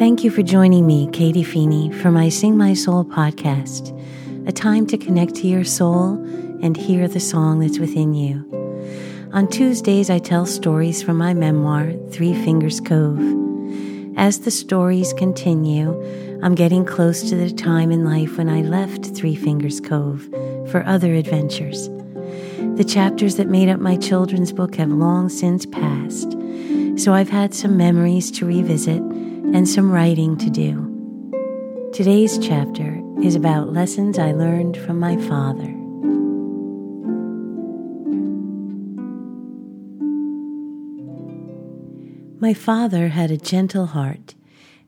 Thank you for joining me, Katie Feeney, for my Sing My Soul podcast, a time to connect to your soul and hear the song that's within you. On Tuesdays, I tell stories from my memoir, Three Fingers Cove. As the stories continue, I'm getting close to the time in life when I left Three Fingers Cove for other adventures. The chapters that made up my children's book have long since passed, so I've had some memories to revisit and some writing to do. Today's chapter is about lessons I learned from my father. My father had a gentle heart,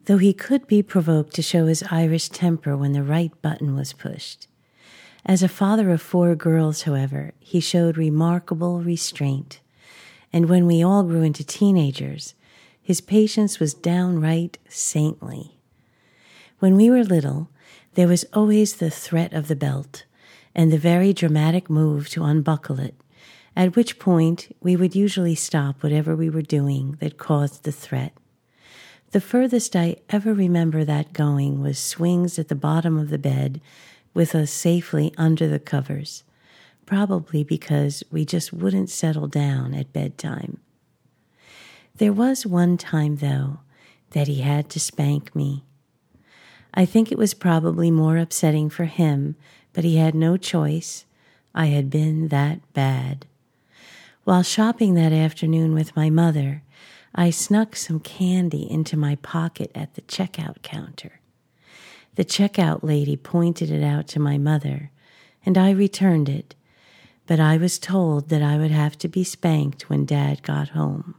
though he could be provoked to show his Irish temper when the right button was pushed. As a father of four girls, however, he showed remarkable restraint, and when we all grew into teenagers, his patience was downright saintly. When we were little, there was always the threat of the belt and the very dramatic move to unbuckle it at which point we would usually stop whatever we were doing that caused the threat. The furthest I ever remember that going was swings at the bottom of the bed with us safely under the covers, probably because we just wouldn't settle down at bedtime. There was one time, though, that he had to spank me. I think it was probably more upsetting for him, but he had no choice. I had been that bad. While shopping that afternoon with my mother, I snuck some candy into my pocket at the checkout counter. The checkout lady pointed it out to my mother, and I returned it, but I was told that I would have to be spanked when Dad got home.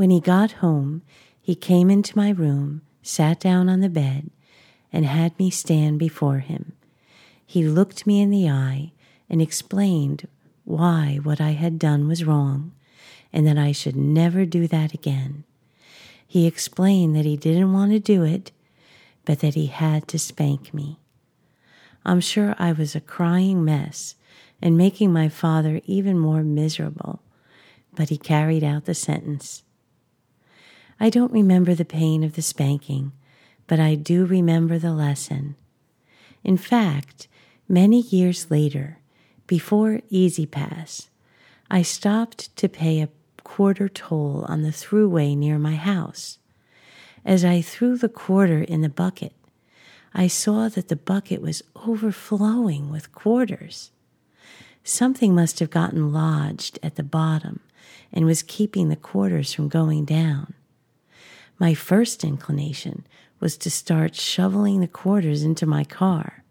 When he got home, he came into my room, sat down on the bed, and had me stand before him. He looked me in the eye and explained why what I had done was wrong and that I should never do that again. He explained that he didn't want to do it, but that he had to spank me. I'm sure I was a crying mess and making my father even more miserable, but he carried out the sentence. I don't remember the pain of the spanking, but I do remember the lesson. In fact, many years later, before E-ZPass, I stopped to pay a quarter toll on the throughway near my house. As I threw the quarter in the bucket, I saw that the bucket was overflowing with quarters. Something must have gotten lodged at the bottom and was keeping the quarters from going down. My first inclination was to start shoveling the quarters into my car.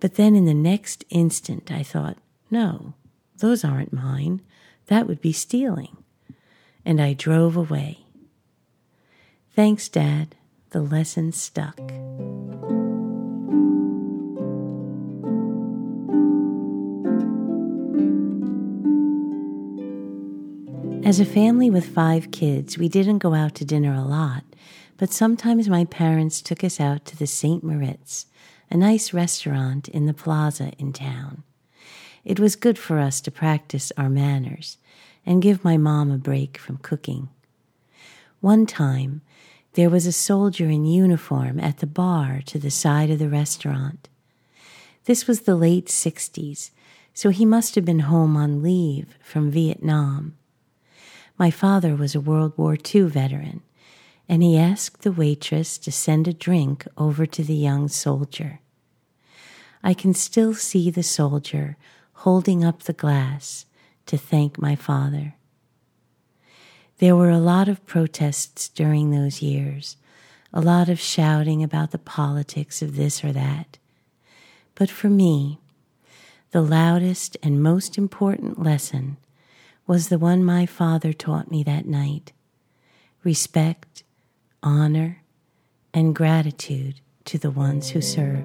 But then in the next instant, I thought, no, those aren't mine. That would be stealing. And I drove away. Thanks, Dad. The lesson stuck. As a family with five kids, we didn't go out to dinner a lot, but sometimes my parents took us out to the St. Moritz, a nice restaurant in the plaza in town. It was good for us to practice our manners and give my mom a break from cooking. One time, there was a soldier in uniform at the bar to the side of the restaurant. This was the late 60s, so he must have been home on leave from Vietnam. My father was a World War II veteran, and he asked the waitress to send a drink over to the young soldier. I can still see the soldier holding up the glass to thank my father. There were a lot of protests during those years, a lot of shouting about the politics of this or that. But for me, the loudest and most important lesson was the one my father taught me that night respect honor, and gratitude to the ones who serve.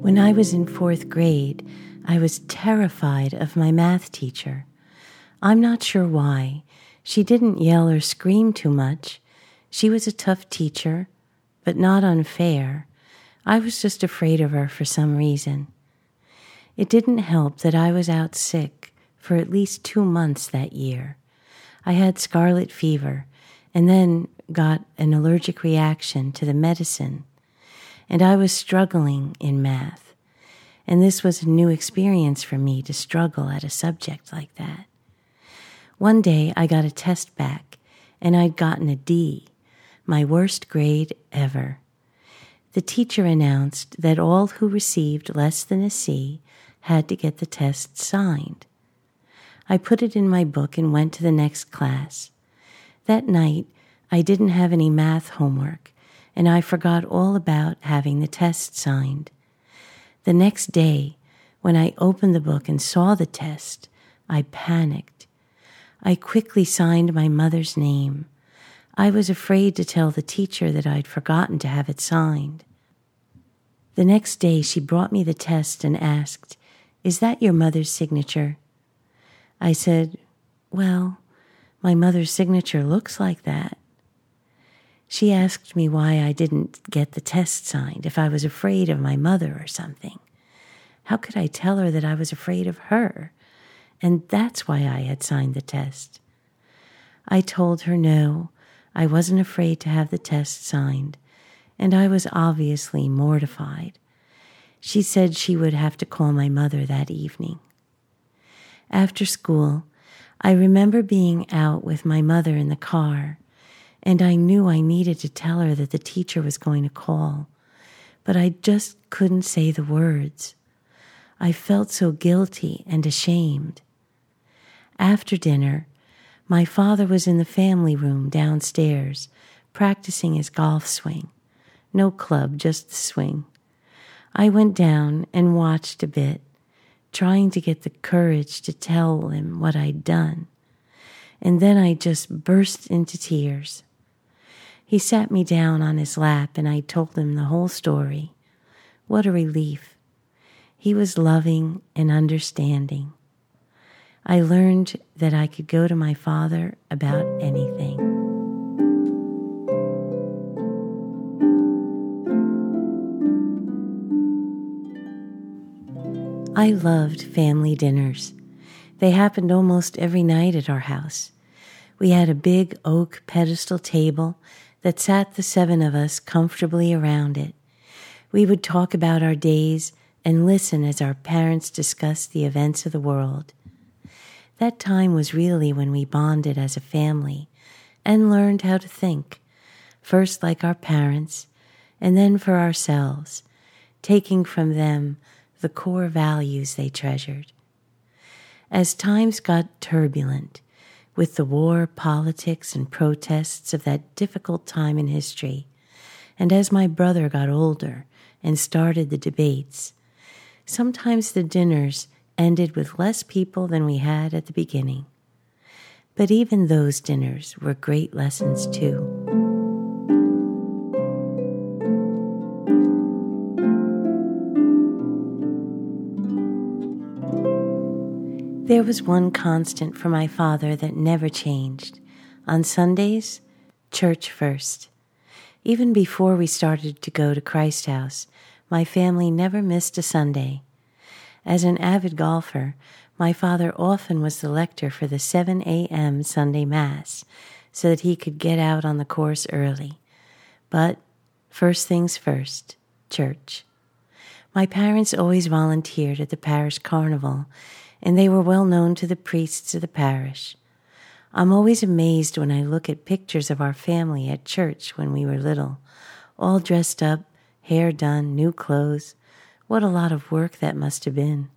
When I was in fourth grade, I was terrified of my math teacher. I'm not sure why. She didn't yell or scream too much. She was a tough teacher, but not unfair. I was just afraid of her for some reason. It didn't help that I was out sick for at least two months that year. I had scarlet fever and then got an allergic reaction to the medicine, and I was struggling in math. And this was a new experience for me to struggle at a subject like that. One day I got a test back and I'd gotten a D, my worst grade ever. The teacher announced that all who received less than a C had to get the test signed. I put it in my book and went to the next class. That night, I didn't have any math homework, and I forgot all about having the test signed. The next day, when I opened the book and saw the test, I panicked. I quickly signed my mother's name. I was afraid to tell the teacher that I'd forgotten to have it signed. The next day, she brought me the test and asked, Is that your mother's signature? I said, Well, my mother's signature looks like that. She asked me why I didn't get the test signed, if I was afraid of my mother or something. How could I tell her that I was afraid of her? And that's why I had signed the test. I told her no, I wasn't afraid to have the test signed, and I was obviously mortified. She said she would have to call my mother that evening. After school, I remember being out with my mother in the car, and I knew I needed to tell her that the teacher was going to call, but I just couldn't say the words. I felt so guilty and ashamed. After dinner, my father was in the family room downstairs practicing his golf swing. No club, just the swing. I went down and watched a bit trying to get the courage to tell him what I'd done. And then I just burst into tears. He sat me down on his lap and I told him the whole story. What a relief. He was loving and understanding. I learned that I could go to my father about anything. I loved family dinners. They happened almost every night at our house. We had a big oak pedestal table that sat the seven of us comfortably around it. We would talk about our days and listen as our parents discussed the events of the world. That time was really when we bonded as a family and learned how to think, first like our parents, and then for ourselves, taking from them the core values they treasured. As times got turbulent, with the war, politics, and protests of that difficult time in history, and as my brother got older and started the debates, sometimes the dinners ended with less people than we had at the beginning. But even those dinners were great lessons, too. There was one constant for my father that never changed. On Sundays, church first. Even before we started to go to Christ House, my family never missed a Sunday. As an avid golfer, my father often was the lector for the 7 a.m. Sunday Mass so that he could get out on the course early. But first things first, church. My parents always volunteered at the parish carnival and they were well known to the priests of the parish. I'm always amazed when I look at pictures of our family at church when we were little, all dressed up, hair done, new clothes. What a lot of work that must have been.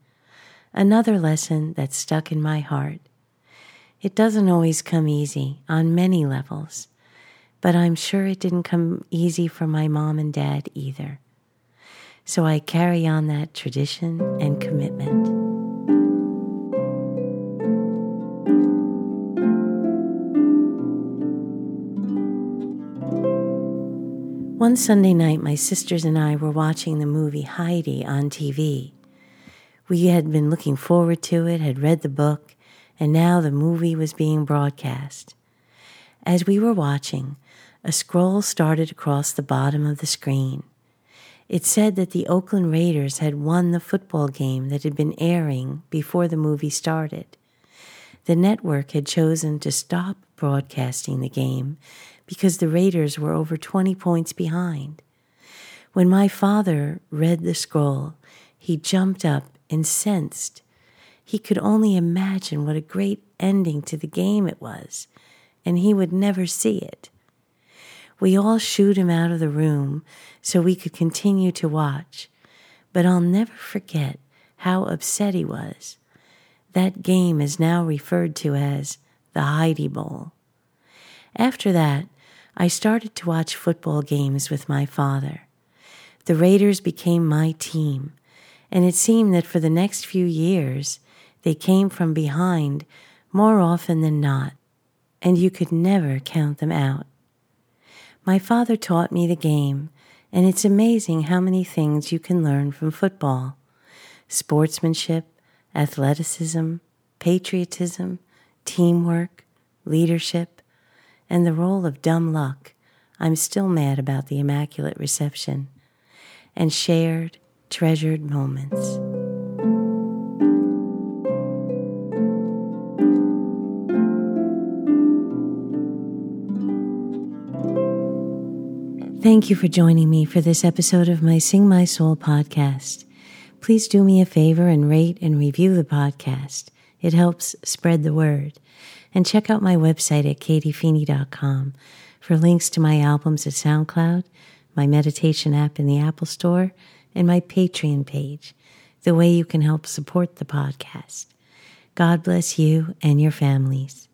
Another lesson that stuck in my heart. It doesn't always come easy on many levels, but I'm sure it didn't come easy for my mom and dad either. So I carry on that tradition and commitment. One Sunday night, my sisters and I were watching the movie Heidi on TV. We had been looking forward to it, had read the book, and now the movie was being broadcast. As we were watching, a scroll started across the bottom of the screen. It said that the Oakland Raiders had won the football game that had been airing before the movie started. The network had chosen to stop broadcasting the game because the Raiders were over 20 points behind. When my father read the scroll, he jumped up incensed. He could only imagine what a great ending to the game it was, and he would never see it. We all shooed him out of the room so we could continue to watch, but I'll never forget how upset he was. That game is now referred to as the Heidi Bowl. After that, I started to watch football games with my father. The Raiders became my team, and it seemed that for the next few years they came from behind more often than not, and you could never count them out. My father taught me the game, and it's amazing how many things you can learn from football sportsmanship, athleticism, patriotism, teamwork, leadership, and the role of dumb luck. I'm still mad about the Immaculate Reception, and shared, treasured moments. Thank you for joining me for this episode of my Sing My Soul podcast. Please do me a favor and rate and review the podcast. It helps spread the word. And check out my website at katiefeeney.com for links to my albums at SoundCloud, my meditation app in the Apple Store, and my Patreon page, the way you can help support the podcast. God bless you and your families.